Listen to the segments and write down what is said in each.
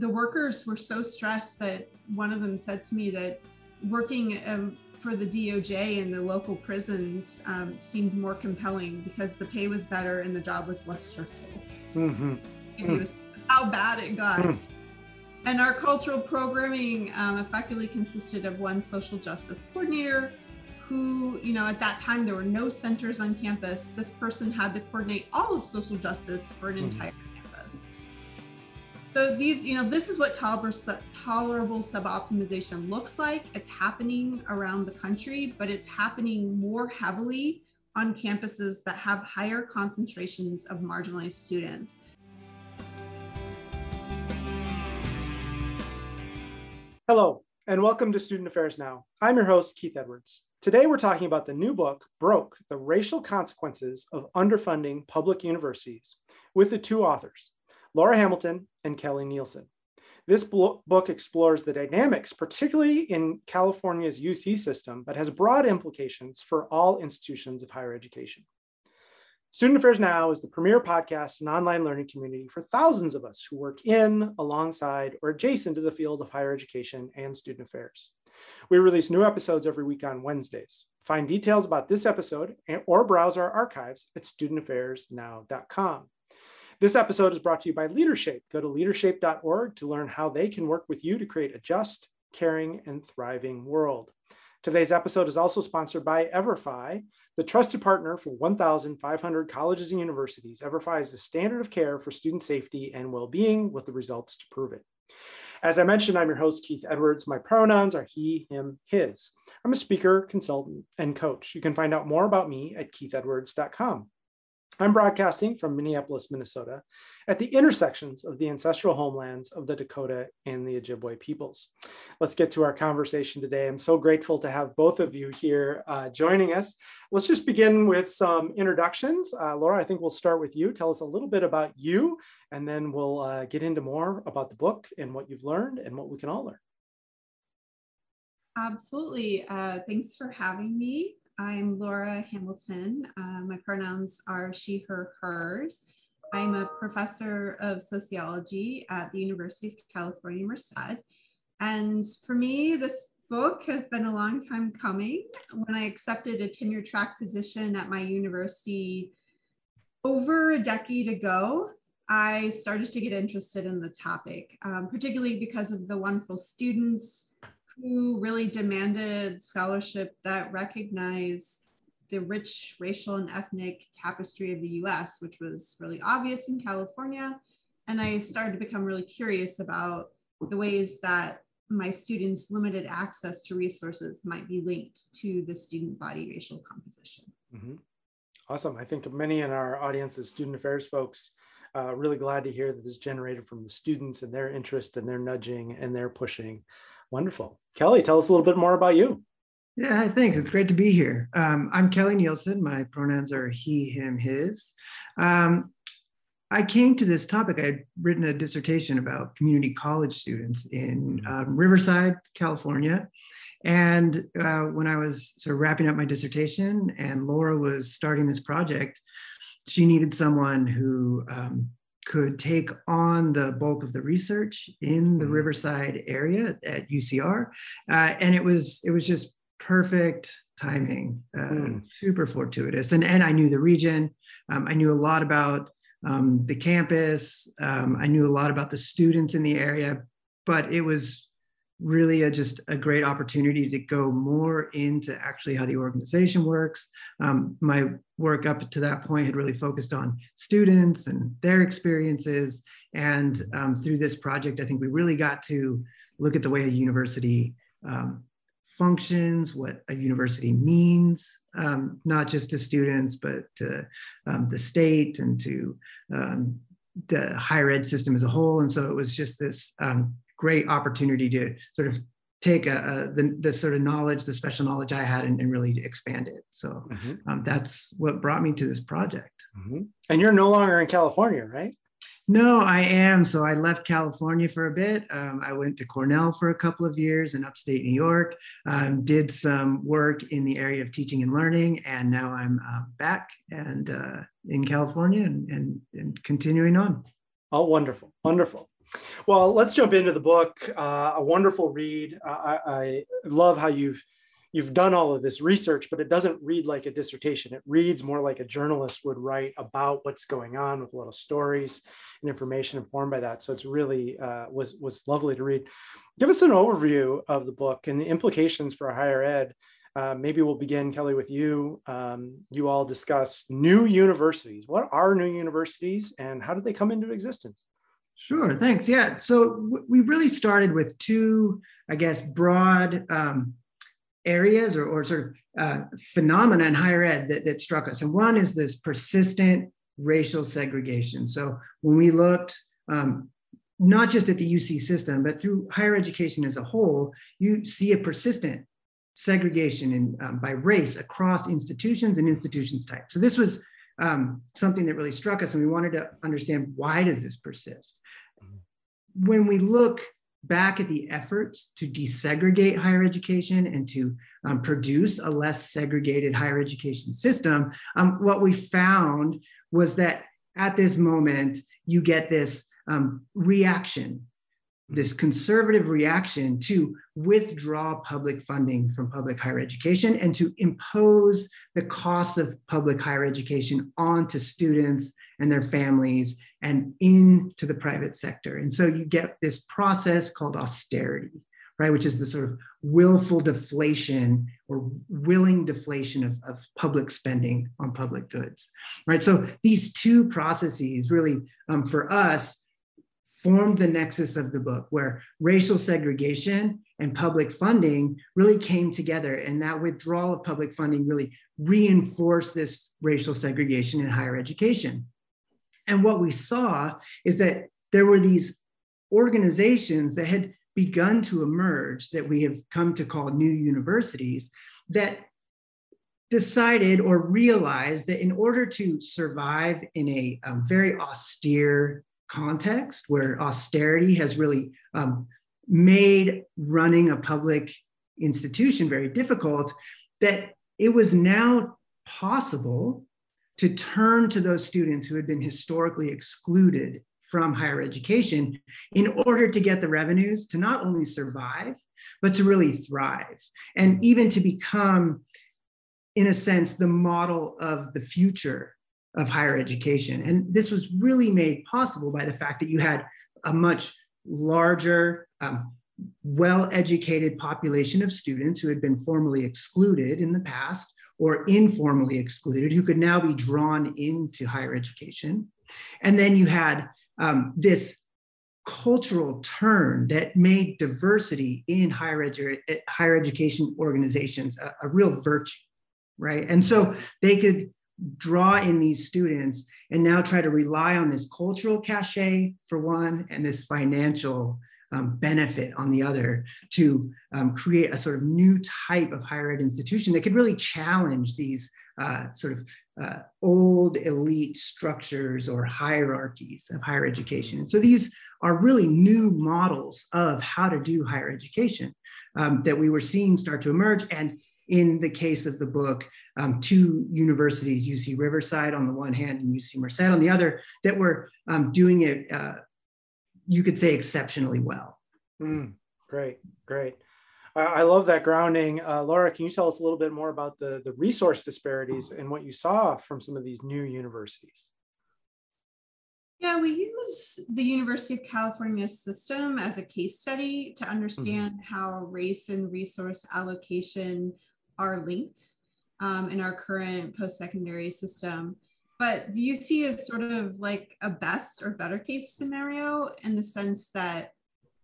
the workers were so stressed that one of them said to me that working um, for the DOJ in the local prisons um, seemed more compelling because the pay was better and the job was less stressful. Mm-hmm. Mm. Was how bad it got. Mm. And our cultural programming um, effectively consisted of one social justice coordinator who, you know, at that time there were no centers on campus. This person had to coordinate all of social justice for an mm. entire so these, you know, this is what tolerable, suboptimization looks like. It's happening around the country, but it's happening more heavily on campuses that have higher concentrations of marginalized students. Hello, and welcome to Student Affairs Now. I'm your host, Keith Edwards. Today, we're talking about the new book, Broke The Racial Consequences of Underfunding Public Universities, with the two authors, Laura Hamilton and Kelly Nielsen. This book explores the dynamics, particularly in California's UC system, but has broad implications for all institutions of higher education. Student Affairs Now is the premier podcast and online learning community for thousands of us who work in, alongside, or adjacent to the field of higher education and student affairs. We release new episodes every week on Wednesdays. Find details about this episode or browse our archives at studentaffairsnow.com. This episode is brought to you by Leadershape. Go to leadershape.org to learn how they can work with you to create a just, caring, and thriving world. Today's episode is also sponsored by Everfi, the trusted partner for 1,500 colleges and universities. Everfi is the standard of care for student safety and well being with the results to prove it. As I mentioned, I'm your host, Keith Edwards. My pronouns are he, him, his. I'm a speaker, consultant, and coach. You can find out more about me at keithedwards.com. I'm broadcasting from Minneapolis, Minnesota, at the intersections of the ancestral homelands of the Dakota and the Ojibwe peoples. Let's get to our conversation today. I'm so grateful to have both of you here uh, joining us. Let's just begin with some introductions. Uh, Laura, I think we'll start with you. Tell us a little bit about you, and then we'll uh, get into more about the book and what you've learned and what we can all learn. Absolutely. Uh, thanks for having me. I'm Laura Hamilton. Uh, my pronouns are she, her, hers. I'm a professor of sociology at the University of California, Merced. And for me, this book has been a long time coming. When I accepted a tenure track position at my university over a decade ago, I started to get interested in the topic, um, particularly because of the wonderful students who really demanded scholarship that recognized the rich racial and ethnic tapestry of the US, which was really obvious in California. And I started to become really curious about the ways that my students' limited access to resources might be linked to the student body racial composition. Mm-hmm. Awesome. I think many in our audience as student affairs folks uh, really glad to hear that this generated from the students and their interest and their nudging and their pushing Wonderful. Kelly, tell us a little bit more about you. Yeah, thanks. It's great to be here. Um, I'm Kelly Nielsen. My pronouns are he, him, his. Um, I came to this topic. I had written a dissertation about community college students in um, Riverside, California. And uh, when I was sort of wrapping up my dissertation and Laura was starting this project, she needed someone who um, could take on the bulk of the research in the mm-hmm. Riverside area at UCR, uh, and it was it was just perfect timing, uh, mm. super fortuitous. And and I knew the region, um, I knew a lot about um, the campus, um, I knew a lot about the students in the area, but it was really a, just a great opportunity to go more into actually how the organization works. Um, my work up to that point had really focused on students and their experiences. And um, through this project, I think we really got to look at the way a university um, functions, what a university means, um, not just to students, but to um, the state and to um, the higher ed system as a whole. And so it was just this great opportunity to sort of take a, a the, the, sort of knowledge, the special knowledge I had, and, and really expand it. So mm-hmm. um, that's what brought me to this project. Mm-hmm. And you're no longer in California, right? No, I am. So I left California for a bit. Um, I went to Cornell for a couple of years in upstate New York, um, did some work in the area of teaching and learning, and now I'm uh, back and uh, in California and, and, and continuing on. Oh, wonderful, wonderful. Well, let's jump into the book. Uh, a wonderful read. I, I, love how you've you've done all of this research, but it doesn't read like a dissertation. It reads more like a journalist would write about what's going on with little stories and information informed by that. So it's really uh, was was lovely to read. Give us an overview of the book and the implications for higher ed. Uh, maybe we'll begin, Kelly, with you. Um, you all discuss new universities. What are new universities and how did they come into existence? Sure, thanks. Yeah, so we really started with two, I guess, broad um, areas or, or sort of uh, phenomena in higher ed that, that struck us. And one is this persistent racial segregation. So when we looked um, not just at the UC system, but through higher education as a whole, you see a persistent segregation in, um, by race across institutions and institutions type. So this was um, something that really struck us and we wanted to understand why does this persist? Mm-hmm. When we look back at the efforts to desegregate higher education and to um, produce a less segregated higher education system, um, what we found was that at this moment, you get this um, reaction, this conservative reaction to withdraw public funding from public higher education and to impose the costs of public higher education onto students and their families and into the private sector. And so you get this process called austerity, right, which is the sort of willful deflation or willing deflation of, of public spending on public goods, right? So these two processes really, um, for us, formed the nexus of the book where racial segregation and public funding really came together and that withdrawal of public funding really reinforced this racial segregation in higher education. And what we saw is that there were these organizations that had begun to emerge that we have come to call new universities that decided or realized that in order to survive in a um, very austere context where austerity has really um, made running a public institution very difficult, that it was now possible to turn to those students who had been historically excluded from higher education in order to get the revenues to not only survive, but to really thrive and even to become, in a sense, the model of the future of higher education. And this was really made possible by the fact that you had a much larger, um, well educated population of students who had been formally excluded in the past or informally excluded who could now be drawn into higher education. And then you had um, this cultural turn that made diversity in higher, edu- higher education organizations a, a real virtue, right? And so they could draw in these students and now try to rely on this cultural cachet for one and this financial um, benefit on the other to um, create a sort of new type of higher ed institution that could really challenge these uh, sort of uh, old elite structures or hierarchies of higher education. So these are really new models of how to do higher education um, that we were seeing start to emerge. And in the case of the book, um, two universities, UC Riverside on the one hand and UC Merced on the other, that were um, doing it uh, you could say exceptionally well. Mm, great, great. I love that grounding. Uh, Laura, can you tell us a little bit more about the, the resource disparities and what you saw from some of these new universities? Yeah, we use the University of California system as a case study to understand mm-hmm. how race and resource allocation are linked um, in our current post secondary system. But do you see sort of like a best or better case scenario in the sense that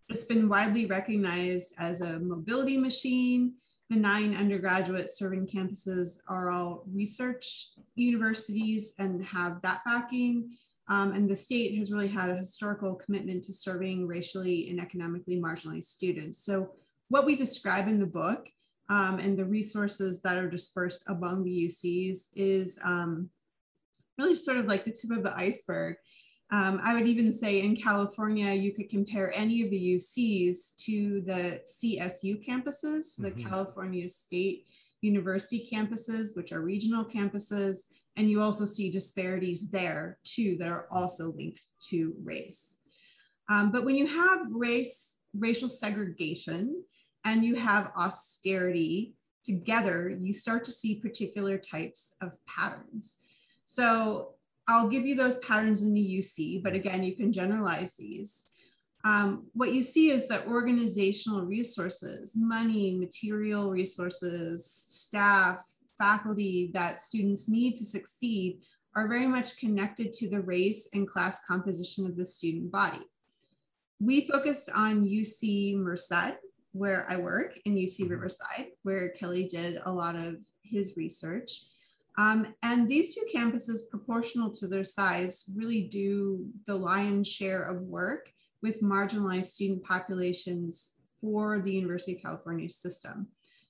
it's been widely recognized as a mobility machine? The nine undergraduate serving campuses are all research universities and have that backing. Um, and the state has really had a historical commitment to serving racially and economically marginalized students. So, what we describe in the book um, and the resources that are dispersed among the UCs is um, really sort of like the tip of the iceberg. Um, I would even say in California, you could compare any of the UCs to the CSU campuses, the mm-hmm. California State University campuses, which are regional campuses. And you also see disparities there too that are also linked to race. Um, but when you have race, racial segregation and you have austerity together, you start to see particular types of patterns. So I'll give you those patterns in the UC, but again, you can generalize these. Um, what you see is that organizational resources, money, material resources, staff, faculty that students need to succeed are very much connected to the race and class composition of the student body. We focused on UC Merced, where I work, in UC mm-hmm. Riverside, where Kelly did a lot of his research. Um, and these two campuses, proportional to their size, really do the lion's share of work with marginalized student populations for the University of California system.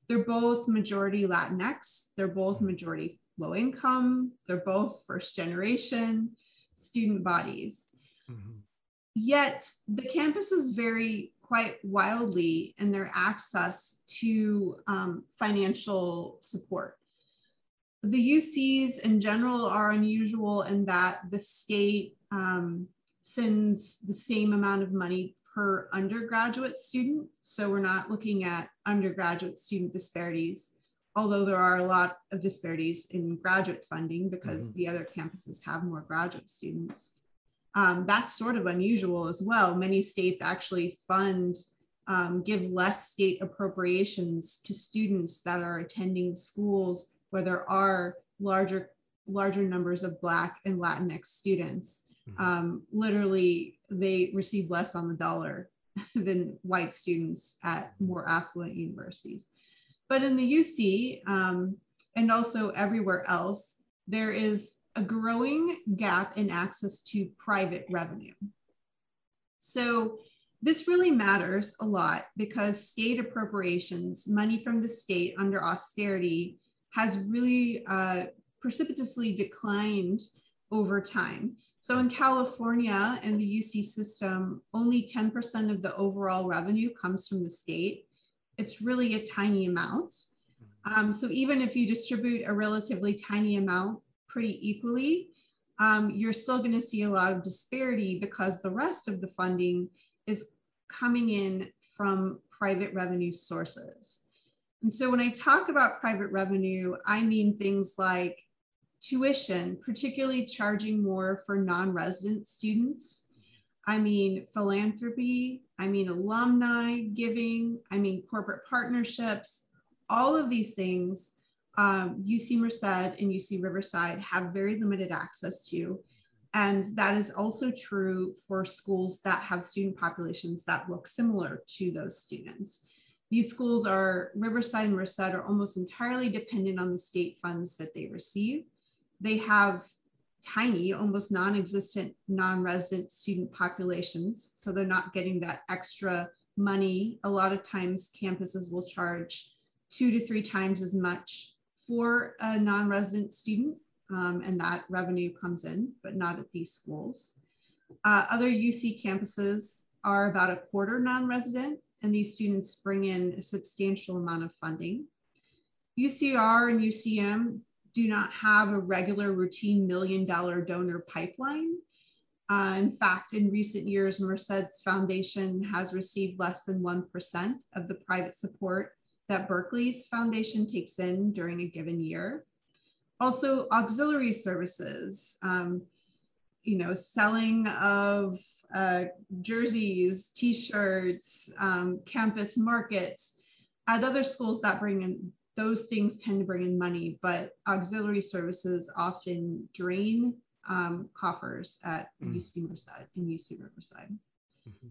They're both majority Latinx, they're both majority low income, they're both first generation student bodies. Mm-hmm. Yet the campuses vary quite wildly in their access to um, financial support. The UCs in general are unusual in that the state um, sends the same amount of money per undergraduate student. So we're not looking at undergraduate student disparities, although there are a lot of disparities in graduate funding because mm-hmm. the other campuses have more graduate students. Um, that's sort of unusual as well. Many states actually fund, um, give less state appropriations to students that are attending schools where there are larger larger numbers of Black and Latinx students. Mm-hmm. Um, literally, they receive less on the dollar than white students at more affluent universities. But in the UC um, and also everywhere else, there is a growing gap in access to private revenue. So this really matters a lot because state appropriations, money from the state under austerity, has really uh, precipitously declined over time. So in California and the UC system, only 10% of the overall revenue comes from the state. It's really a tiny amount. Um, so even if you distribute a relatively tiny amount pretty equally, um, you're still going to see a lot of disparity because the rest of the funding is coming in from private revenue sources. And so when I talk about private revenue, I mean things like tuition, particularly charging more for non-resident students. I mean philanthropy, I mean alumni giving, I mean corporate partnerships, all of these things um, UC Merced and UC Riverside have very limited access to. And that is also true for schools that have student populations that look similar to those students. These schools are, Riverside and Merced are almost entirely dependent on the state funds that they receive they have tiny, almost non-existent non-resident student populations. So they're not getting that extra money. A lot of times campuses will charge two to three times as much for a non-resident student um, and that revenue comes in, but not at these schools. Uh, other UC campuses are about a quarter non-resident and these students bring in a substantial amount of funding. UCR and UCM do not have a regular routine million dollar donor pipeline. Uh, in fact, in recent years, Merced's foundation has received less than 1% of the private support that Berkeley's foundation takes in during a given year. Also, auxiliary services, um, you know, selling of uh, jerseys, t-shirts, um, campus markets. At other schools that bring in those things tend to bring in money, but auxiliary services often drain um, coffers at mm. UC Merced and UC Riverside. Mm-hmm.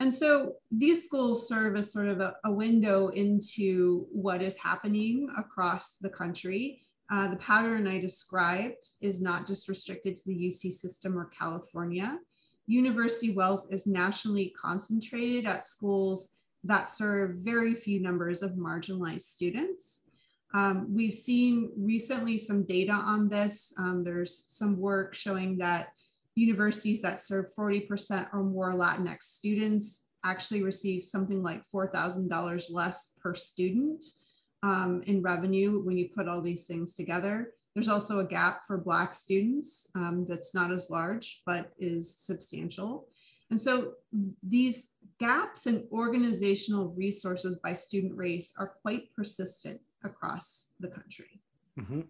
And so these schools serve as sort of a, a window into what is happening across the country. Uh, the pattern I described is not just restricted to the UC system or California. University wealth is nationally concentrated at schools that serve very few numbers of marginalized students. Um, we've seen recently some data on this. Um, there's some work showing that universities that serve 40% or more Latinx students actually receive something like $4,000 less per student um, in revenue when you put all these things together. There's also a gap for Black students um, that's not as large, but is substantial. And so these gaps in organizational resources by student race are quite persistent across the country. Mm-hmm.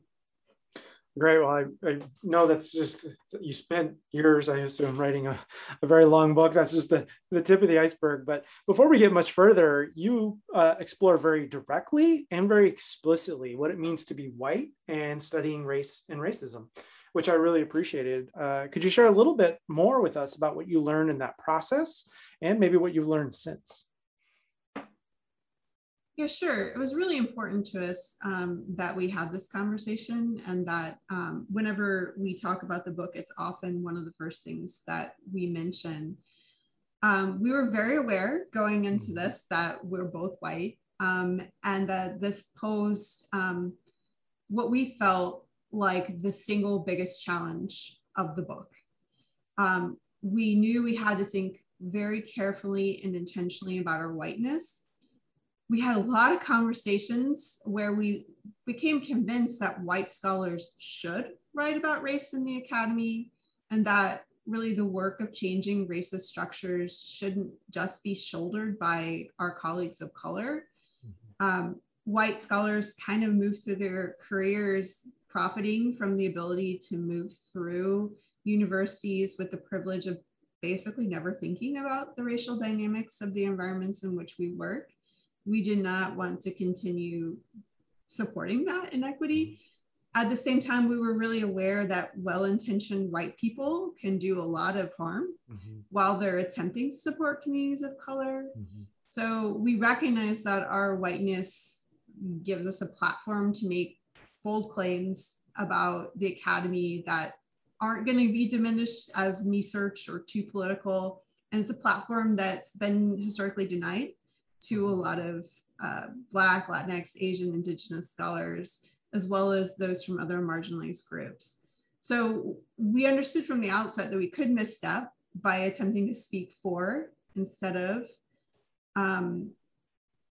Great. Well, I, I know that's just, you spent years, I assume, writing a, a very long book. That's just the, the tip of the iceberg. But before we get much further, you uh, explore very directly and very explicitly what it means to be white and studying race and racism, which I really appreciated. Uh, could you share a little bit more with us about what you learned in that process and maybe what you've learned since? Yeah, sure. It was really important to us um, that we had this conversation and that um, whenever we talk about the book, it's often one of the first things that we mention. Um, we were very aware going into mm-hmm. this that we're both white um, and that this posed um, what we felt like the single biggest challenge of the book. Um, we knew we had to think very carefully and intentionally about our whiteness we had a lot of conversations where we became convinced that white scholars should write about race in the academy and that really the work of changing racist structures shouldn't just be shouldered by our colleagues of color. Mm-hmm. Um, white scholars kind of move through their careers profiting from the ability to move through universities with the privilege of basically never thinking about the racial dynamics of the environments in which we work we did not want to continue supporting that inequity. At the same time, we were really aware that well intentioned white people can do a lot of harm mm-hmm. while they're attempting to support communities of color. Mm-hmm. So we recognize that our whiteness gives us a platform to make bold claims about the academy that aren't going to be diminished as me search or too political. And it's a platform that's been historically denied to a lot of uh, Black, Latinx, Asian, Indigenous scholars, as well as those from other marginalized groups. So we understood from the outset that we could misstep by attempting to speak for instead of um,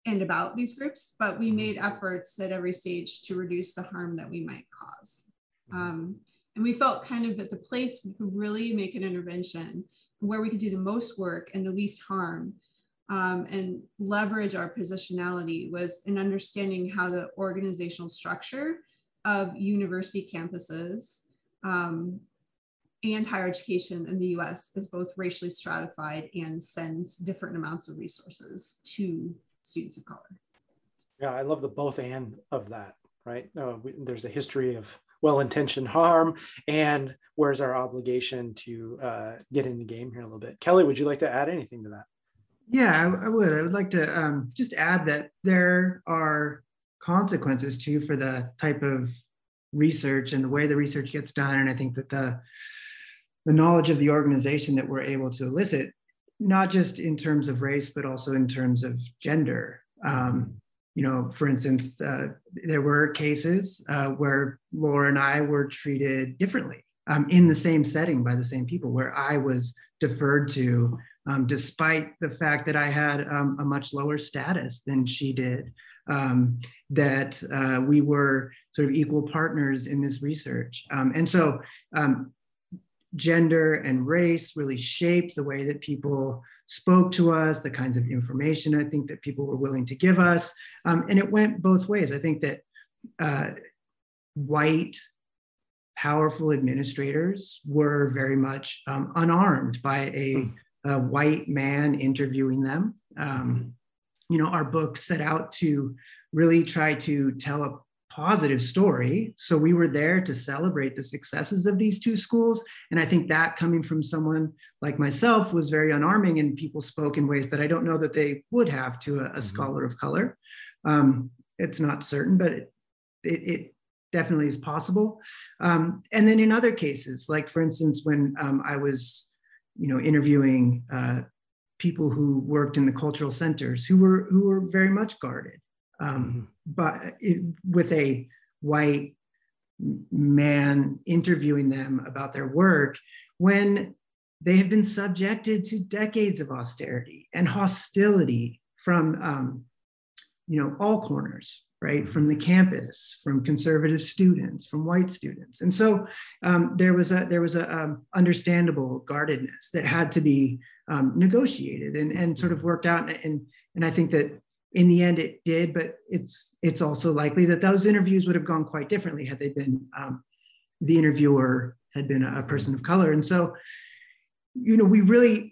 and about these groups, but we made efforts at every stage to reduce the harm that we might cause. Um, and we felt kind of that the place we could really make an intervention, where we could do the most work and the least harm, um, and leverage our positionality was in understanding how the organizational structure of university campuses um, and higher education in the US is both racially stratified and sends different amounts of resources to students of color. Yeah, I love the both and of that, right? Uh, we, there's a history of well-intentioned harm and where's our obligation to uh, get in the game here a little bit. Kelly, would you like to add anything to that? Yeah, I, I would. I would like to um, just add that there are consequences too for the type of research and the way the research gets done. And I think that the the knowledge of the organization that we're able to elicit, not just in terms of race, but also in terms of gender. Um, you know, for instance, uh, there were cases uh, where Laura and I were treated differently um, in the same setting by the same people, where I was deferred to um, despite the fact that I had um, a much lower status than she did, um, that uh, we were sort of equal partners in this research. Um, and so um, gender and race really shaped the way that people spoke to us, the kinds of information I think that people were willing to give us. Um, and it went both ways. I think that uh, white powerful administrators were very much um, unarmed by a hmm a white man interviewing them. Um, you know, our book set out to really try to tell a positive story. So we were there to celebrate the successes of these two schools. And I think that coming from someone like myself was very unarming, and people spoke in ways that I don't know that they would have to a, a mm-hmm. scholar of color. Um, it's not certain, but it, it, it definitely is possible. Um, and then in other cases, like for instance, when um, I was you know, interviewing uh, people who worked in the cultural centers who were who were very much guarded, um, mm-hmm. but it, with a white man interviewing them about their work when they have been subjected to decades of austerity and hostility from um, you know all corners right, from the campus, from conservative students, from white students. And so um, there was a there was a um, understandable guardedness that had to be um, negotiated and, and sort of worked out. And, and I think that in the end it did, but it's it's also likely that those interviews would have gone quite differently had they been um, the interviewer had been a person of color. And so, you know, we really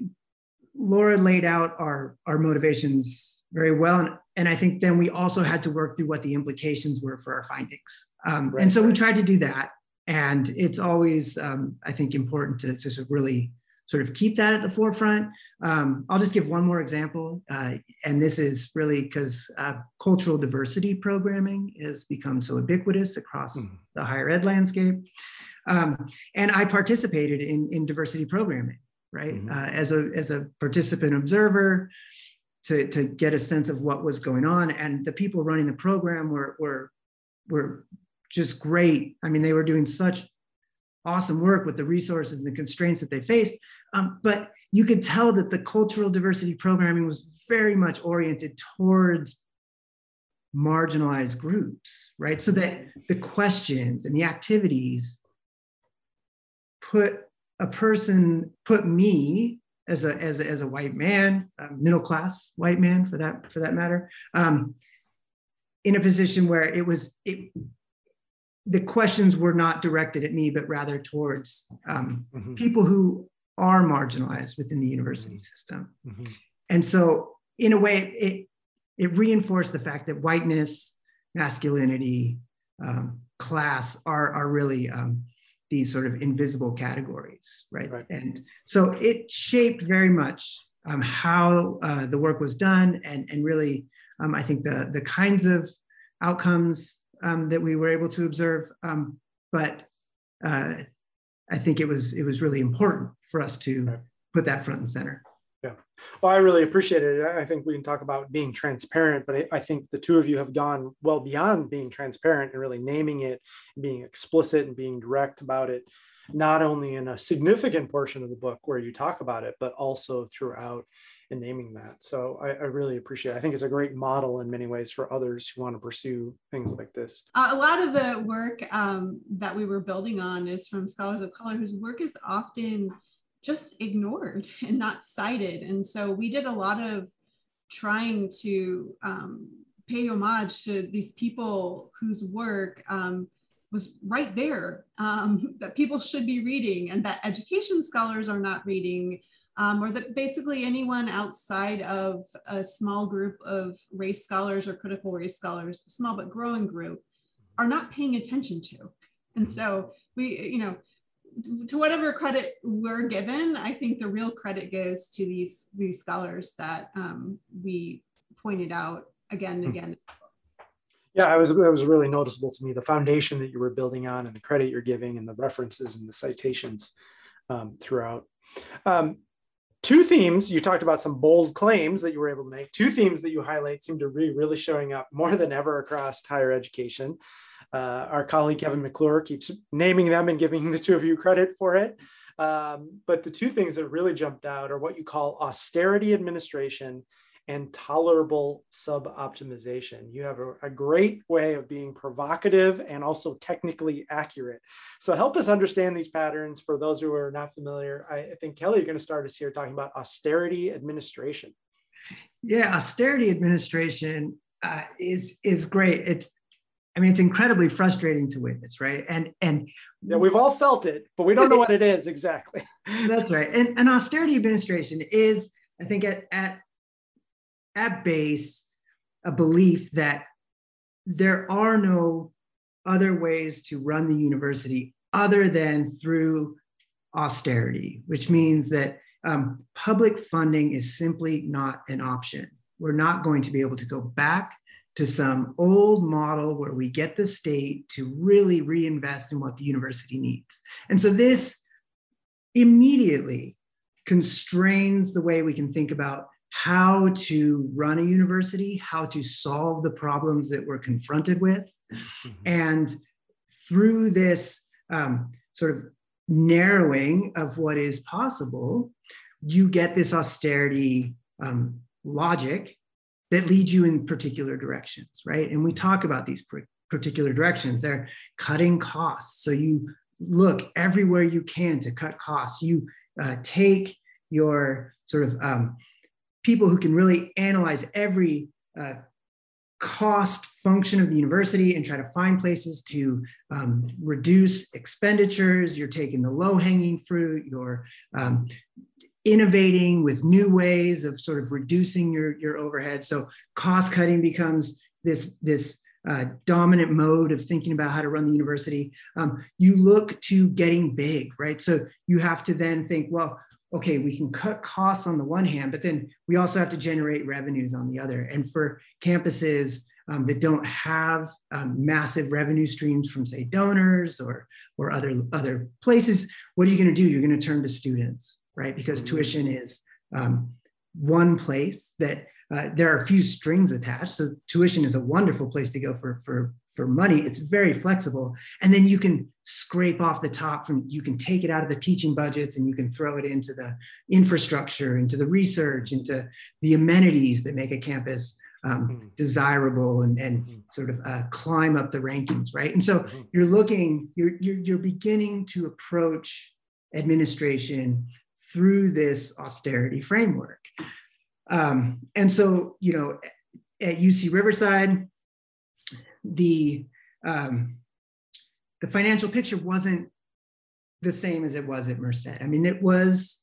Laura laid out our our motivations very well, and, and I think then we also had to work through what the implications were for our findings. Um, right. And so we tried to do that, and it's always um, I think important to, to really sort of keep that at the forefront. Um, I'll just give one more example, uh, and this is really because uh, cultural diversity programming has become so ubiquitous across mm. the higher ed landscape. Um, and I participated in, in diversity programming, right, mm-hmm. uh, as, a, as a participant observer to, to get a sense of what was going on. And the people running the program were, were, were just great. I mean, they were doing such awesome work with the resources and the constraints that they faced um, but you could tell that the cultural diversity programming was very much oriented towards marginalized groups, right? So that the questions and the activities put a person, put me as a as a, as a white man, a middle class white man for that for that matter, um, in a position where it was it. The questions were not directed at me, but rather towards um, mm-hmm. people who are marginalized within the university mm-hmm. system. Mm-hmm. And so, in a way, it, it reinforced the fact that whiteness, masculinity, um, class are, are really um, these sort of invisible categories, right? right. And so it shaped very much um, how uh, the work was done, and, and really, um, I think the, the kinds of outcomes um, that we were able to observe. Um, but uh, I think it was it was really important for us to right. put that front and center. Yeah. Well, I really appreciate it. I think we can talk about being transparent, but I, I, think the two of you have gone well beyond being transparent and really naming it, being explicit and being direct about it, not only in a significant portion of the book where you talk about it, but also throughout in naming that. So I, I, really appreciate it. I think it's a great model in many ways for others who want to pursue things like this. Uh, a lot of the work um, that we were building on is from scholars of color whose work is often just ignored and not cited. And so we did a lot of trying to um, pay homage to these people whose work um, was right there um, that people should be reading and that education scholars are not reading um, or that basically anyone outside of a small group of race scholars or critical race scholars, small but growing group, are not paying attention to. And so we, you know, to whatever credit we're given, I think the real credit goes to these these scholars that um, we pointed out again and hmm. again. Yeah, it was it was really noticeable to me the foundation that you were building on and the credit you're giving and the references and the citations um, throughout. Um, two themes you talked about some bold claims that you were able to make two themes that you highlight seem to be really showing up more than ever across higher education uh, our colleague Kevin McClure keeps naming them and giving the two of you credit for it. Um, but the two things that really jumped out are what you call austerity administration and tolerable sub-optimization. You have a, a, great way of being provocative and also technically accurate. So help us understand these patterns for those who are not familiar. I, I think Kelly, you're going to start us here talking about austerity administration. Yeah, austerity administration uh, is is great. It's I mean, it's incredibly frustrating to witness, right? And and yeah, we've all felt it, but we don't know what it is exactly. That's right. And, and austerity administration is, I think, at at at base, a belief that there are no other ways to run the university other than through austerity, which means that um, public funding is simply not an option. We're not going to be able to go back to some old model where we get the state to really reinvest in what the university needs. And so this immediately constrains the way we can think about how to run a university, how to solve the problems that we're confronted with. Mm-hmm. And through this um, sort of narrowing of what is possible, you get this austerity um, logic that lead you in particular directions, right? And we talk about these particular directions. They're cutting costs. So you look everywhere you can to cut costs. You uh, take your sort of um, people who can really analyze every uh, cost function of the university and try to find places to um, reduce expenditures. You're taking the low hanging fruit. You're um, innovating with new ways of sort of reducing your, your overhead. So cost cutting becomes this, this uh, dominant mode of thinking about how to run the university. Um, you look to getting big, right? So you have to then think, well, okay, we can cut costs on the one hand, but then we also have to generate revenues on the other. And for campuses um, that don't have um, massive revenue streams from, say, donors or or other other places, what are you going to do? You're going to turn to students, right? Because mm-hmm. tuition is um, one place that uh, there are a few strings attached. So tuition is a wonderful place to go for, for, for money. It's very flexible. And then you can scrape off the top from, you can take it out of the teaching budgets and you can throw it into the infrastructure, into the research, into the amenities that make a campus um, mm-hmm. desirable and, and mm-hmm. sort of uh, climb up the rankings, right? And so mm-hmm. you're looking, you're, you're, you're beginning to approach administration through this austerity framework. Um, and so, you know, at UC Riverside, the um, the financial picture wasn't the same as it was at Merced. I mean, it was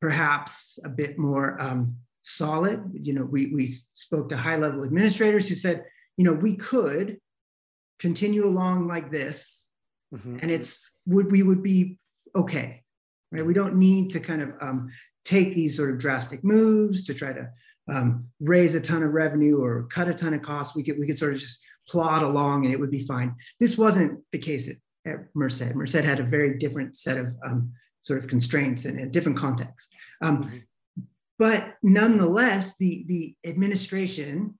perhaps a bit more um, solid. You know, we we spoke to high level administrators who said, you know, we could continue along like this, mm-hmm. and it's would we would be okay, right? We don't need to kind of um, take these sort of drastic moves to try to um, raise a ton of revenue or cut a ton of costs. We could we could sort of just plod along and it would be fine. This wasn't the case at, at Merced. Merced had a very different set of um, sort of constraints and a different context. Um, mm-hmm. But nonetheless, the, the administration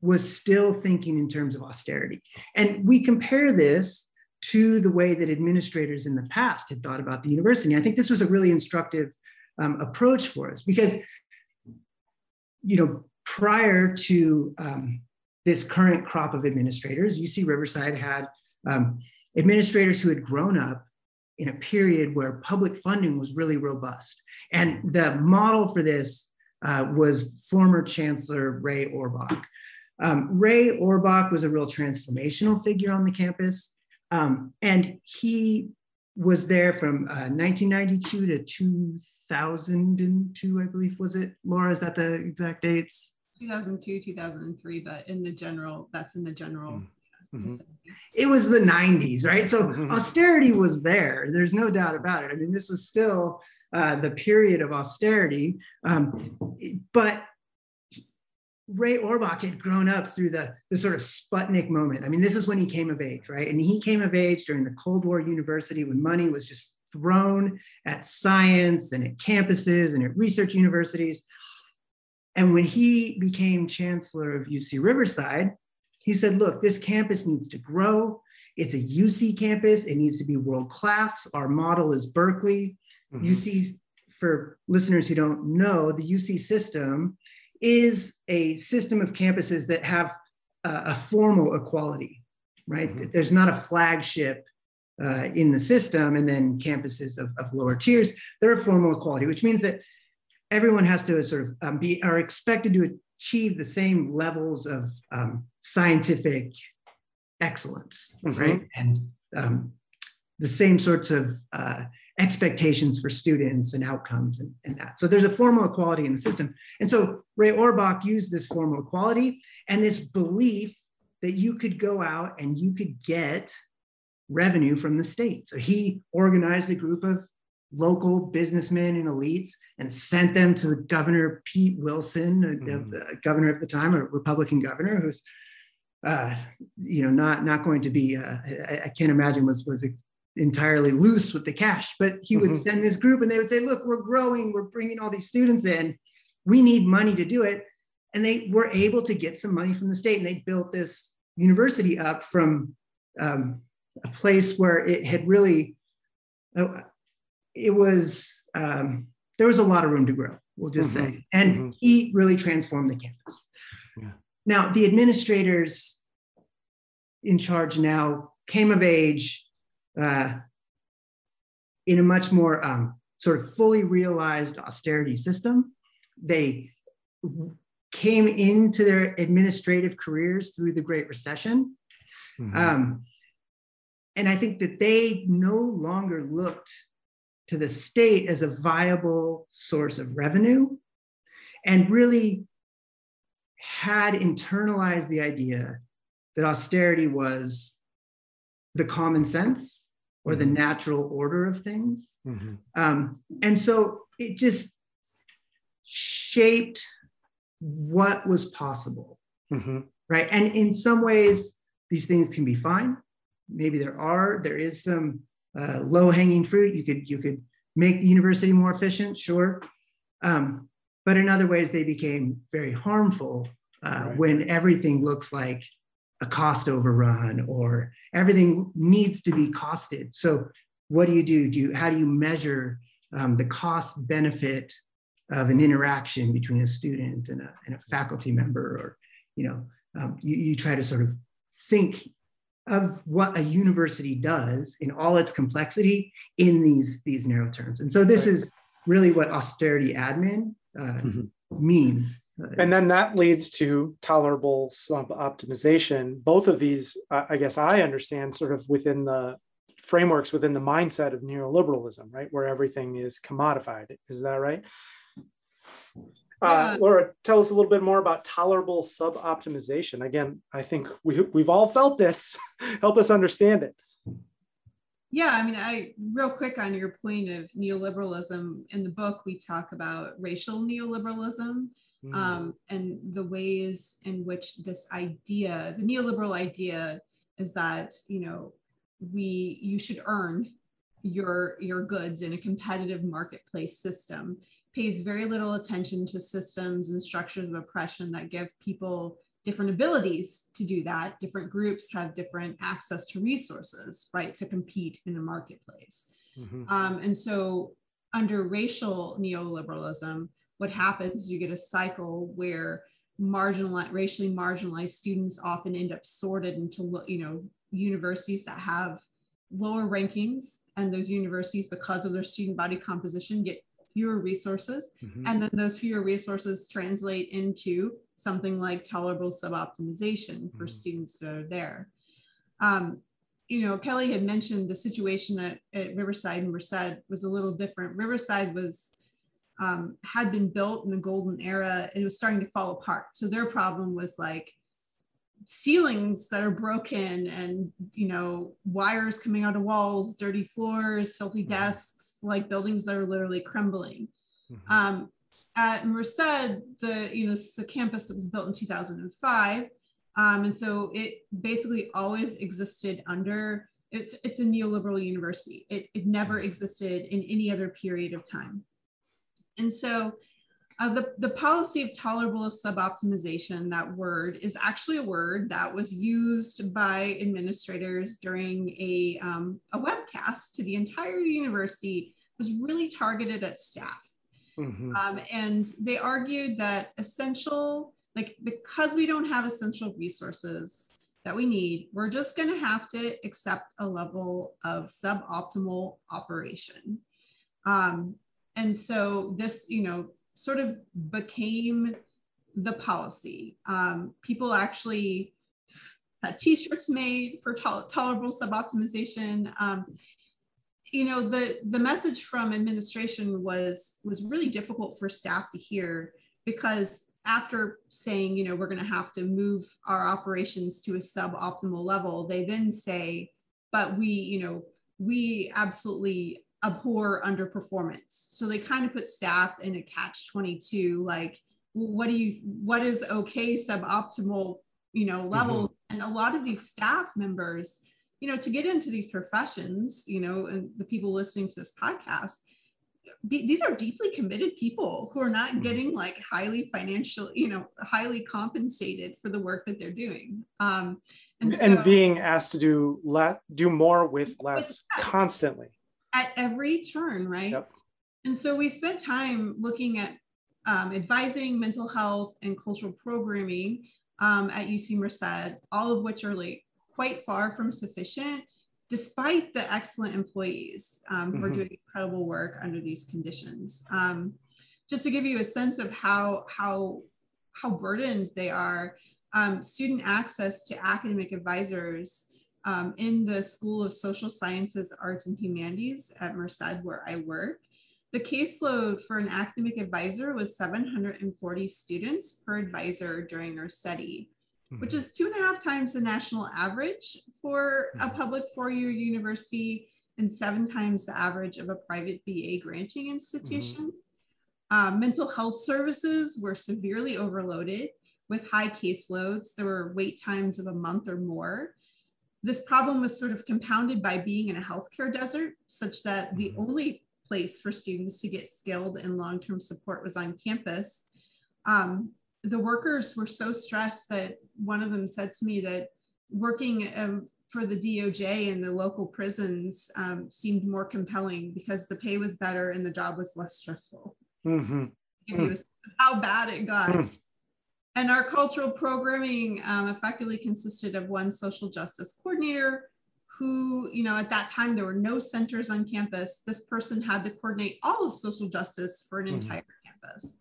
was still thinking in terms of austerity. And we compare this to the way that administrators in the past had thought about the university. I think this was a really instructive um, approach for us because, you know, prior to um, this current crop of administrators, UC Riverside had um, administrators who had grown up in a period where public funding was really robust. And the model for this uh, was former Chancellor Ray Orbach. Um, Ray Orbach was a real transformational figure on the campus. Um, and he was there from uh, 1992 to 2002, I believe, was it? Laura, is that the exact dates? 2002, 2003, but in the general, that's in the general. Mm-hmm. It was the 90s, right? So mm-hmm. austerity was there. There's no doubt about it. I mean, this was still uh, the period of austerity, um, but Ray Orbach had grown up through the, the sort of Sputnik moment. I mean, this is when he came of age, right? And he came of age during the Cold War university when money was just thrown at science and at campuses and at research universities. And when he became chancellor of UC Riverside, he said, look, this campus needs to grow. It's a UC campus, it needs to be world class. Our model is Berkeley. Mm-hmm. UC, for listeners who don't know, the UC system is a system of campuses that have uh, a formal equality, right? Mm-hmm. There's not a flagship uh, in the system and then campuses of, of lower tiers. They're a formal equality, which means that everyone has to sort of um, be are expected to achieve the same levels of um, scientific excellence, mm-hmm. right? And um, the same sorts of uh, expectations for students and outcomes and, and, that. So there's a formal equality in the system. And so Ray Orbach used this formal equality and this belief that you could go out and you could get revenue from the state. So he organized a group of local businessmen and elites and sent them to the governor Pete Wilson, mm-hmm. the governor at the time, a Republican governor who's uh, you know not not going to be uh, I, I, can't imagine was was entirely loose with the cash, but he would mm-hmm. send this group and they would say, Look, we're growing, we're bringing all these students in, we need money to do it. And they were able to get some money from the state and they built this university up from um, a place where it had really, uh, it was, um, there was a lot of room to grow, we'll just mm-hmm. say. And mm-hmm. he really transformed the campus. Yeah. Now, the administrators in charge now came of age uh, in a much more um, sort of fully realized austerity system. They came into their administrative careers through the Great Recession. Mm-hmm. Um, and I think that they no longer looked to the state as a viable source of revenue and really had internalized the idea that austerity was the common sense or the mm-hmm. natural order of things. Mm-hmm. Um, and so it just shaped what was possible. Mm-hmm. Right. And in some ways, these things can be fine. Maybe there are, there is some uh, low hanging fruit. You could, you could make the university more efficient, sure. Um, but in other ways, they became very harmful uh, right. when everything looks like a cost overrun or everything needs to be costed. So what do you do? Do you how do you measure um, the cost benefit of an interaction between a student and a, and a faculty member, or you know, um, you, you try to sort of think of what a university does in all its complexity in these these narrow terms. And so this right. is really what austerity admin uh, mm-hmm. Means. And then that leads to tolerable suboptimization. Both of these, I guess I understand sort of within the frameworks within the mindset of neoliberalism, right? Where everything is commodified. Is that right? Uh, Laura, tell us a little bit more about tolerable suboptimization. Again, I think we, we've all felt this. Help us understand it. Yeah, I mean, I real quick on your point of neoliberalism in the book, we talk about racial neoliberalism mm. um, and the ways in which this idea, the neoliberal idea, is that you know we you should earn your your goods in a competitive marketplace system pays very little attention to systems and structures of oppression that give people different abilities to do that. Different groups have different access to resources, right, to compete in the marketplace. Mm-hmm. Um, and so, under racial neoliberalism, what happens? Is you get a cycle where marginalized, racially marginalized students often end up sorted into, you know, universities that have lower rankings, and those universities, because of their student body composition, get fewer resources. Mm-hmm. And then those fewer resources translate into something like tolerable suboptimization for mm-hmm. students that are there. Um, you know, Kelly had mentioned the situation at, at Riverside and Merced was a little different. Riverside was um, had been built in the golden era and it was starting to fall apart. So their problem was like ceilings that are broken and you know wires coming out of walls dirty floors filthy mm-hmm. desks like buildings that are literally crumbling mm-hmm. um, at merced the you know the campus that was built in 2005 um, and so it basically always existed under it's it's a neoliberal university it, it never mm-hmm. existed in any other period of time and so uh, the, the policy of tolerable suboptimization, that word, is actually a word that was used by administrators during a, um, a webcast to the entire university, was really targeted at staff. Mm-hmm. Um, and they argued that essential, like because we don't have essential resources that we need, we're just going to have to accept a level of suboptimal operation. Um, and so this, you know, sort of became the policy. Um, people actually had t-shirts made for to- tolerable suboptimization. Um, you know, the, the message from administration was, was really difficult for staff to hear because after saying, you know, we're going to have to move our operations to a suboptimal level, they then say, but we, you know, we absolutely abhor underperformance. So they kind of put staff in a catch 22, like, what do you, what is okay suboptimal, you know, level? Mm-hmm. And a lot of these staff members, you know, to get into these professions, you know, and the people listening to this podcast, be, these are deeply committed people who are not mm-hmm. getting like highly financial, you know, highly compensated for the work that they're doing. Um, and, and being asked to do less, do more with less, with less. constantly at every turn, right? Yep. And so we spent time looking at um, advising, mental health, and cultural programming um, at UC Merced, all of which are like quite far from sufficient, despite the excellent employees um, who mm-hmm. are doing incredible work under these conditions. Um, just to give you a sense of how how how burdened they are, um, student access to academic advisors um, in the School of Social Sciences, Arts, and Humanities at Merced, where I work. The caseload for an academic advisor was 740 students per advisor during our study, mm-hmm. which is two and a half times the national average for a mm-hmm. public four-year university and seven times the average of a private BA granting institution. Mm-hmm. Uh, mental health services were severely overloaded with high caseloads. There were wait times of a month or more. This problem was sort of compounded by being in a healthcare desert, such that the mm-hmm. only place for students to get skilled and long-term support was on campus. Um, the workers were so stressed that one of them said to me that working um, for the DOJ and the local prisons um, seemed more compelling because the pay was better and the job was less stressful. Mm-hmm. Mm. How bad it got. Mm. And our cultural programming um, effectively consisted of one social justice coordinator who, you know, at that time there were no centers on campus. This person had to coordinate all of social justice for an mm-hmm. entire campus.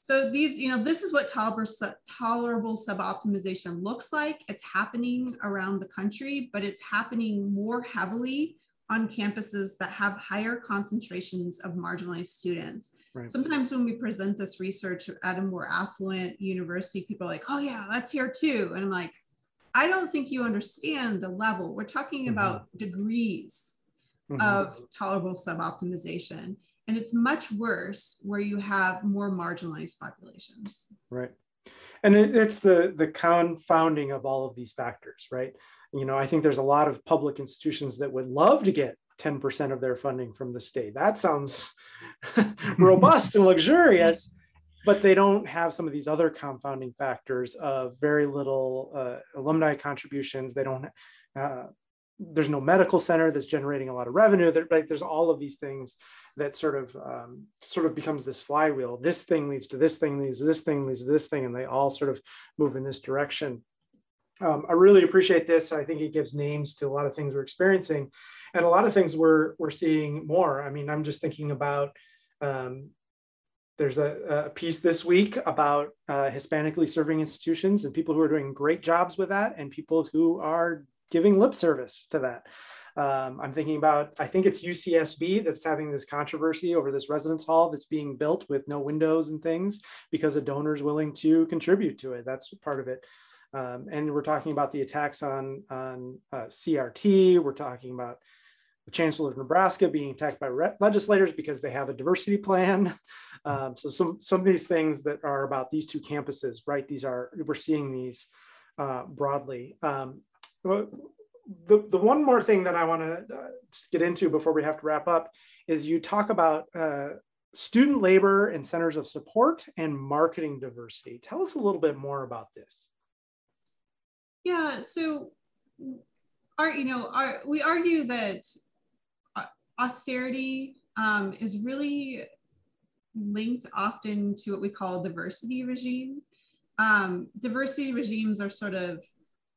So these, you know, this is what tolerable, tolerable suboptimization looks like. It's happening around the country, but it's happening more heavily on campuses that have higher concentrations of marginalized students. Right. Sometimes when we present this research at a more affluent university, people are like, oh yeah, that's here too. And I'm like, I don't think you understand the level. We're talking mm-hmm. about degrees mm-hmm. of tolerable suboptimization. And it's much worse where you have more marginalized populations. Right. And it, it's the the confounding of all of these factors, right? You know, I think there's a lot of public institutions that would love to get 10% of their funding from the state. That sounds robust and luxurious, but they don't have some of these other confounding factors of very little uh, alumni contributions. They don't, uh, there's no medical center that's generating a lot of revenue. There, there's all of these things that sort of um, sort of becomes this flywheel. This thing leads to this thing leads to this thing leads to this thing, and they all sort of move in this direction. Um, I really appreciate this. I think it gives names to a lot of things we're experiencing, and a lot of things we're we're seeing more. I mean, I'm just thinking about um, there's a, a, piece this week about uh, Hispanically serving institutions and people who are doing great jobs with that, and people who are giving lip service to that. Um, I'm thinking about, I think it's UCSB that's having this controversy over this residence hall that's being built with no windows and things because a donor is willing to contribute to it. That's part of it. Um, and we're talking about the attacks on, on uh, CRT. We're talking about the Chancellor of Nebraska being attacked by legislators because they have a diversity plan. Um, so some some of these things that are about these two campuses, right? These are we're seeing these uh, broadly. Um, the the one more thing that I want to uh, get into before we have to wrap up is you talk about uh, student labor and centers of support and marketing diversity. Tell us a little bit more about this. Yeah, so our, you know, our, we argue that austerity um, is really linked often to what we call diversity regime. Um, diversity regimes are sort of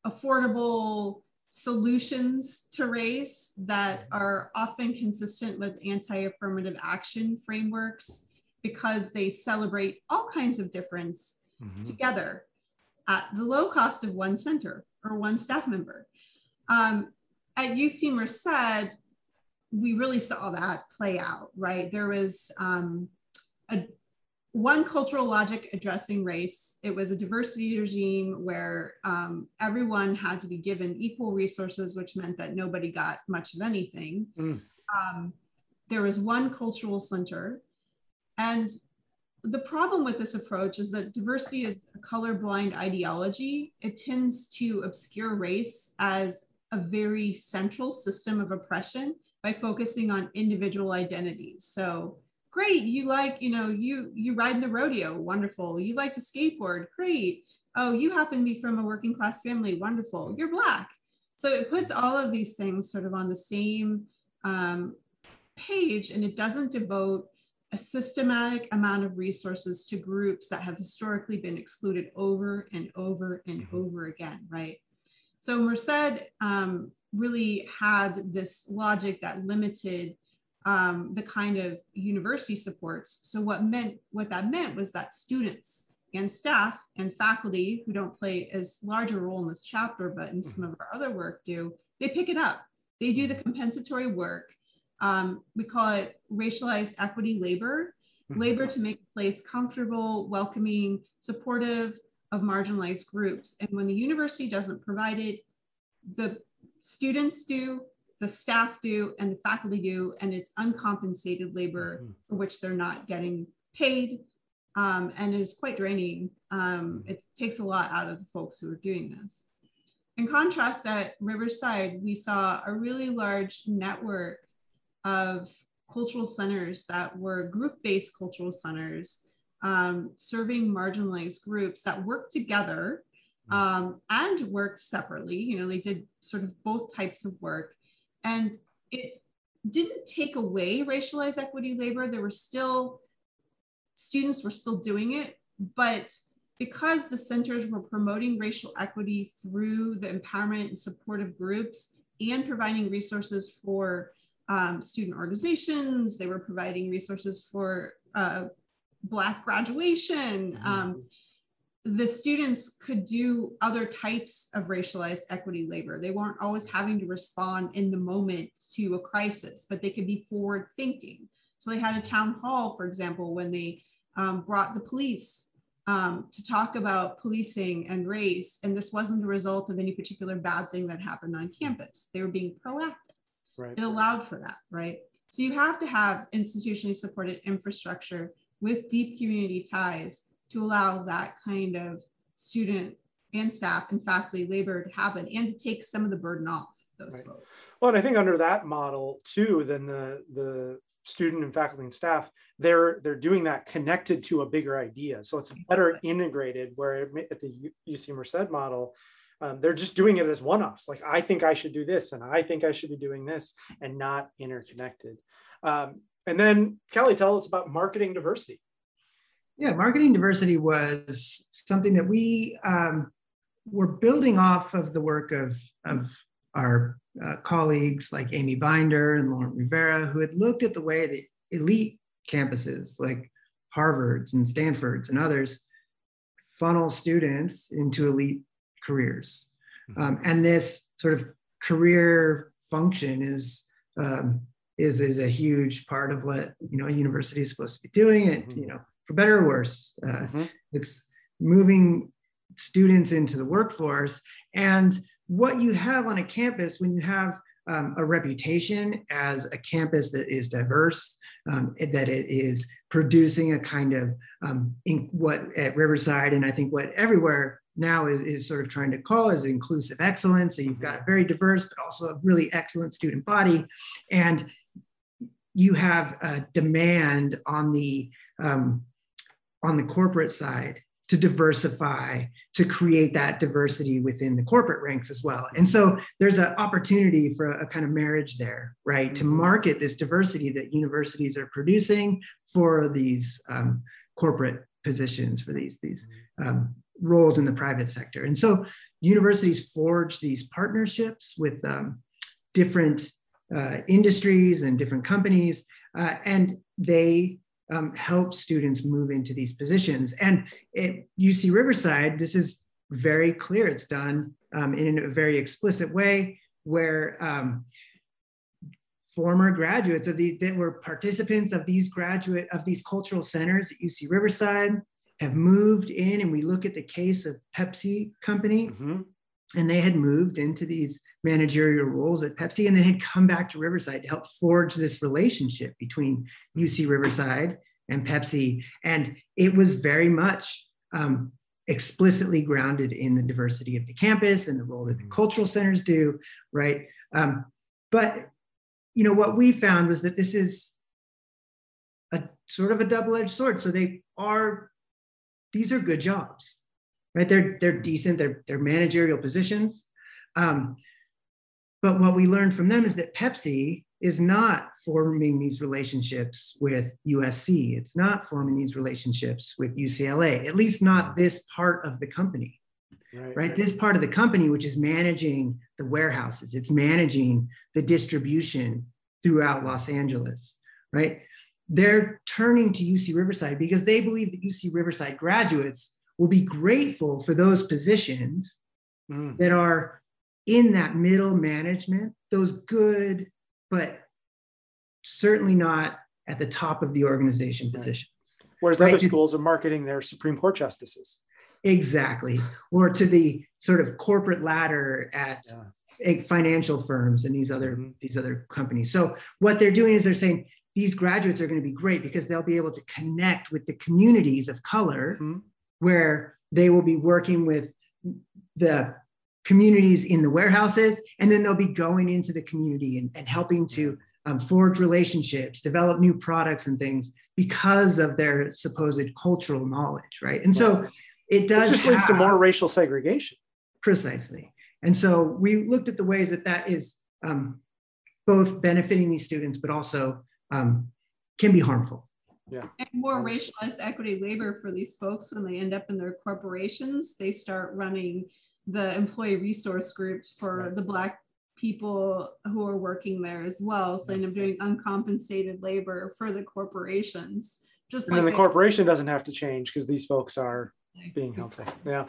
affordable solutions to race that are often consistent with anti-affirmative action frameworks because they celebrate all kinds of difference mm-hmm. together at the low cost of one center or one staff member. Um, at UC Merced, we really saw that play out, right? There was um, a, one cultural logic addressing race. It was a diversity regime where um, everyone had to be given equal resources, which meant that nobody got much of anything. Mm. Um, there was one cultural center. And the problem with this approach is that diversity is a colorblind ideology. It tends to obscure race as a very central system of oppression by focusing on individual identities. So great, you like, you know, you you ride in the rodeo, wonderful. You like to skateboard, great. Oh, you happen to be from a working class family, wonderful. You're black. So it puts all of these things sort of on the same um, page and it doesn't devote a systematic amount of resources to groups that have historically been excluded over and over and mm-hmm. over again, right? So Merced um, really had this logic that limited um, the kind of university supports. So what meant what that meant was that students and staff and faculty who don't play as large a role in this chapter, but in some of our other work do, they pick it up. They do the compensatory work. Um, we call it racialized equity labor, mm-hmm. labor to make a place comfortable, welcoming, supportive of marginalized groups. And when the university doesn't provide it, the students do, the staff do, and the faculty do, and it's uncompensated labor mm-hmm. for which they're not getting paid. Um, and it is quite draining. Um, it takes a lot out of the folks who are doing this. In contrast, at Riverside, we saw a really large network of cultural centers that were group-based cultural centers um, serving marginalized groups that worked together um, and worked separately. You know, they did sort of both types of work. And it didn't take away racialized equity labor. There were still, students were still doing it, but because the centers were promoting racial equity through the empowerment and supportive groups and providing resources for um, student organizations, they were providing resources for uh, Black graduation. Um, the students could do other types of racialized equity labor. They weren't always having to respond in the moment to a crisis, but they could be forward thinking. So they had a town hall, for example, when they um, brought the police um, to talk about policing and race. And this wasn't the result of any particular bad thing that happened on campus. They were being proactive. Right. It allowed for that, right? So you have to have institutionally supported infrastructure with deep community ties to allow that kind of student and staff and faculty labor to happen and to take some of the burden off those right. folks. Well, and I think under that model too, then the the student and faculty and staff they're they're doing that connected to a bigger idea so it's better integrated where at the uc merced model um, they're just doing it as one-offs. Like i think i should do this and i think i should be doing this and not interconnected. Um, and then kelly tell us about marketing diversity. Yeah, marketing diversity was something that we um, were building off of the work of, of our uh, colleagues like Amy Binder and Lauren Rivera, who had looked at the way that elite campuses like Harvard's and Stanford's and others funnel students into elite careers. Mm-hmm. Um, and this sort of career function is um, is is a huge part of what you know a university is supposed to be doing. It mm-hmm. you know for better or worse. Uh, mm-hmm. It's moving students into the workforce. And what you have on a campus when you have um, a reputation as a campus that is diverse, um, that it is producing a kind of um, in what at Riverside and I think what everywhere now is, is sort of trying to call is inclusive excellence. So you've got a very diverse but also a really excellent student body, and you have a demand on the um, on the corporate side to diversify, to create that diversity within the corporate ranks as well. And so there's an opportunity for a, kind of marriage there, right? Mm-hmm. To market this diversity that universities are producing for these um, corporate positions, for these, these mm-hmm. um, roles in the private sector. And so universities forge these partnerships with um, different uh, industries and different companies, uh, and they um, help students move into these positions. And at UC Riverside, this is very clear. It's done um, in a very explicit way where um, former graduates of these that were participants of these graduate of these cultural centers at UC Riverside have moved in and we look at the case of Pepsi company mm-hmm. and they had moved into these managerial roles at Pepsi and then had come back to Riverside to help forge this relationship between UC Riverside and Pepsi. And it was very much um, explicitly grounded in the diversity of the campus and the role that the mm-hmm. cultural centers do, right? Um, but you know what we found was that this is a sort of a double-edged sword. So they are these are good jobs, right? They're they're decent. They're they're managerial positions. Um, but what we learned from them is that Pepsi is not forming these relationships with USC. It's not forming these relationships with UCLA, at least not this part of the company. Right, right? This part of the company, which is managing the warehouses, it's managing the distribution throughout Los Angeles, right? They're turning to UC Riverside because they believe that UC Riverside graduates will be grateful for those positions mm. that are in that middle management, those good, but certainly not at the top of the organization right. positions. Whereas right? other schools are marketing their Supreme Court justices. Exactly. Or to the sort of corporate ladder at yeah. financial firms and these other mm-hmm. these other companies. So what they're doing is they're saying these graduates are going to be great because they'll be able to connect with the communities of color mm-hmm. where they will be working with the communities in the warehouses and then they'll be going into the community and, and helping to um, forge relationships develop new products and things because of their supposed cultural knowledge right? And so it does it just have, leads to more racial segregation. Precisely. And so we looked at the ways that that is um, both benefiting these students but also um, can be harmful yeah. And more racialized equity labor for these folks when they end up in their corporations, they start running the employee resource groups for right. the Black people who are working there as well. So they end up doing uncompensated labor for the corporations. Just and like the corporation doesn't have to change because these folks are being healthy. Yeah.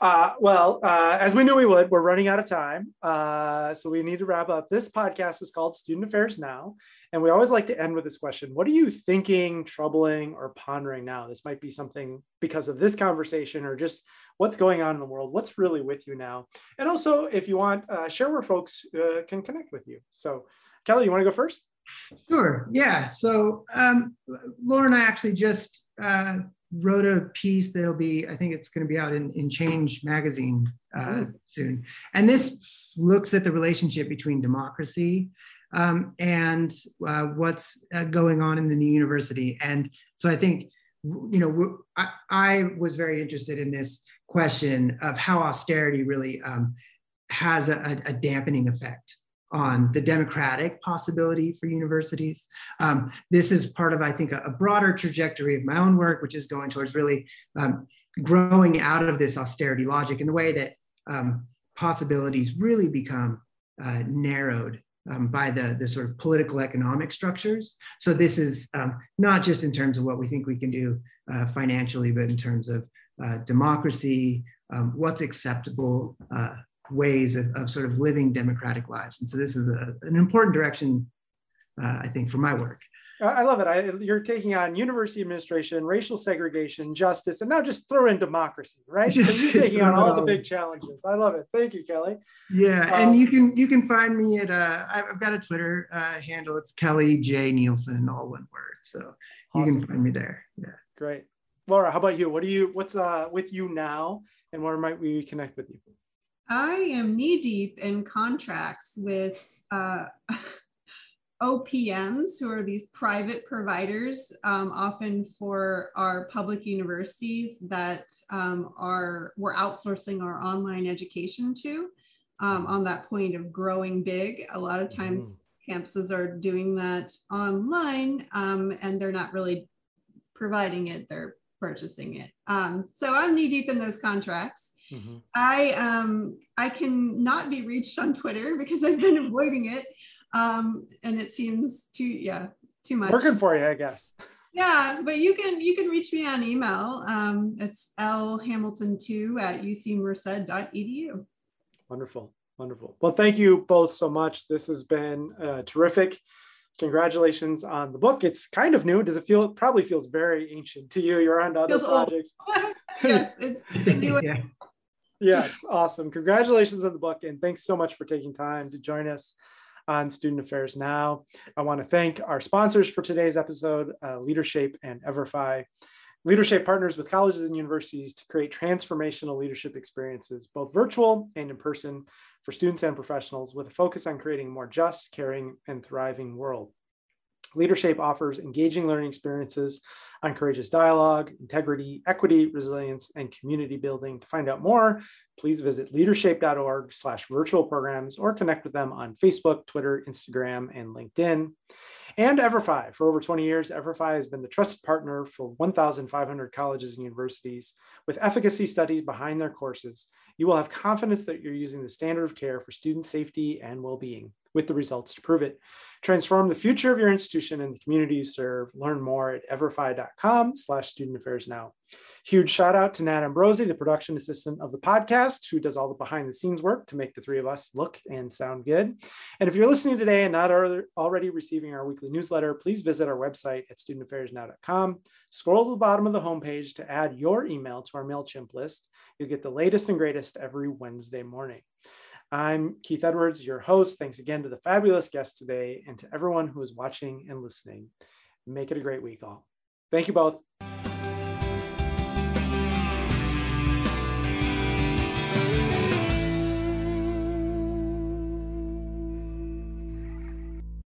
Uh, well, uh, as we knew we would, we're running out of time. Uh, so we need to wrap up. This podcast is called Student Affairs Now. And we always like to end with this question What are you thinking, troubling, or pondering now? This might be something because of this conversation or just what's going on in the world. What's really with you now? And also, if you want, uh, share where folks uh, can connect with you. So, Kelly, you want to go first? Sure. Yeah. So, um, Laura and I actually just uh, wrote a piece that'll be, I think it's going to be out in, in Change magazine uh, soon. And this looks at the relationship between democracy um, and uh, what's uh, going on in the new university. And so I think, you know, I, I, was very interested in this question of how austerity really um, has a, a dampening effect on the democratic possibility for universities. Um, this is part of, I think, a, a, broader trajectory of my own work, which is going towards really um, growing out of this austerity logic in the way that um, possibilities really become uh, narrowed um, by the, the sort of political economic structures. So this is um, not just in terms of what we think we can do uh, financially, but in terms of uh, democracy, um, what's acceptable uh, ways of, of sort of living democratic lives. And so this is a, an important direction, uh, I think, for my work. I love it. I, you're taking on university administration, racial segregation, justice, and now just throw in democracy, right? so you're taking on all the big challenges. I love it. Thank you, Kelly. Yeah, um, and you can you can find me at uh, I've got a Twitter uh, handle. It's Kelly J Nielsen, all one word. So awesome. you can find me there. Yeah. Great, Laura. How about you? What do you? What's uh with you now, and where might we connect with you? I am knee deep in contracts with uh, OPMs, who are these private providers, um, often for our public universities that um, are we're outsourcing our online education to. Um, on that point of growing big, a lot of times mm. campuses are doing that online, um, and they're not really providing it; they're purchasing it. Um, so I'm knee deep in those contracts. Mm-hmm. I um I can not be reached on Twitter because I've been avoiding it. Um, and it seems too yeah, too much. Working for you, I guess. Yeah, but you can you can reach me on email. Um, it's lhamilton2 at ucmerced.edu. Wonderful. Wonderful. Well, thank you both so much. This has been uh, terrific. Congratulations on the book. It's kind of new. Does it feel? It probably feels very ancient to you. You're on to other feels projects. yes, it's new. yeah yes, awesome. Congratulations on the book, and thanks so much for taking time to join us on Student Affairs Now. I want to thank our sponsors for today's episode, uh, Leadershape and Everfi. Leadershape partners with colleges and universities to create transformational leadership experiences, both virtual and in person, for students and professionals, with a focus on creating a more just, caring, and thriving world. Leadershape offers engaging learning experiences on courageous dialogue, integrity, equity, resilience, and community building. To find out more, please visit leadershape.org slash virtual programs or connect with them on Facebook, Twitter, Instagram, and LinkedIn. And EverFi. For over 20 years, EverFi has been the trusted partner for 1,500 colleges and universities. With efficacy studies behind their courses, you will have confidence that you're using the standard of care for student safety and well-being with the results to prove it. Transform the future of your institution and the community you serve. Learn more at everfi.com slash student affairs now. Huge shout out to Nat Ambrosi, the production assistant of the podcast, who does all the behind the scenes work to make the three of us look and sound good. And if you're listening today and not already receiving our weekly newsletter, please visit our website at studentaffairsnow.com. Scroll to the bottom of the homepage to add your email to our MailChimp list. You'll get the latest and greatest every Wednesday morning. I'm Keith Edwards, your host. Thanks again to the fabulous guest today and to everyone who is watching and listening. Make it a great week, all. Thank you both.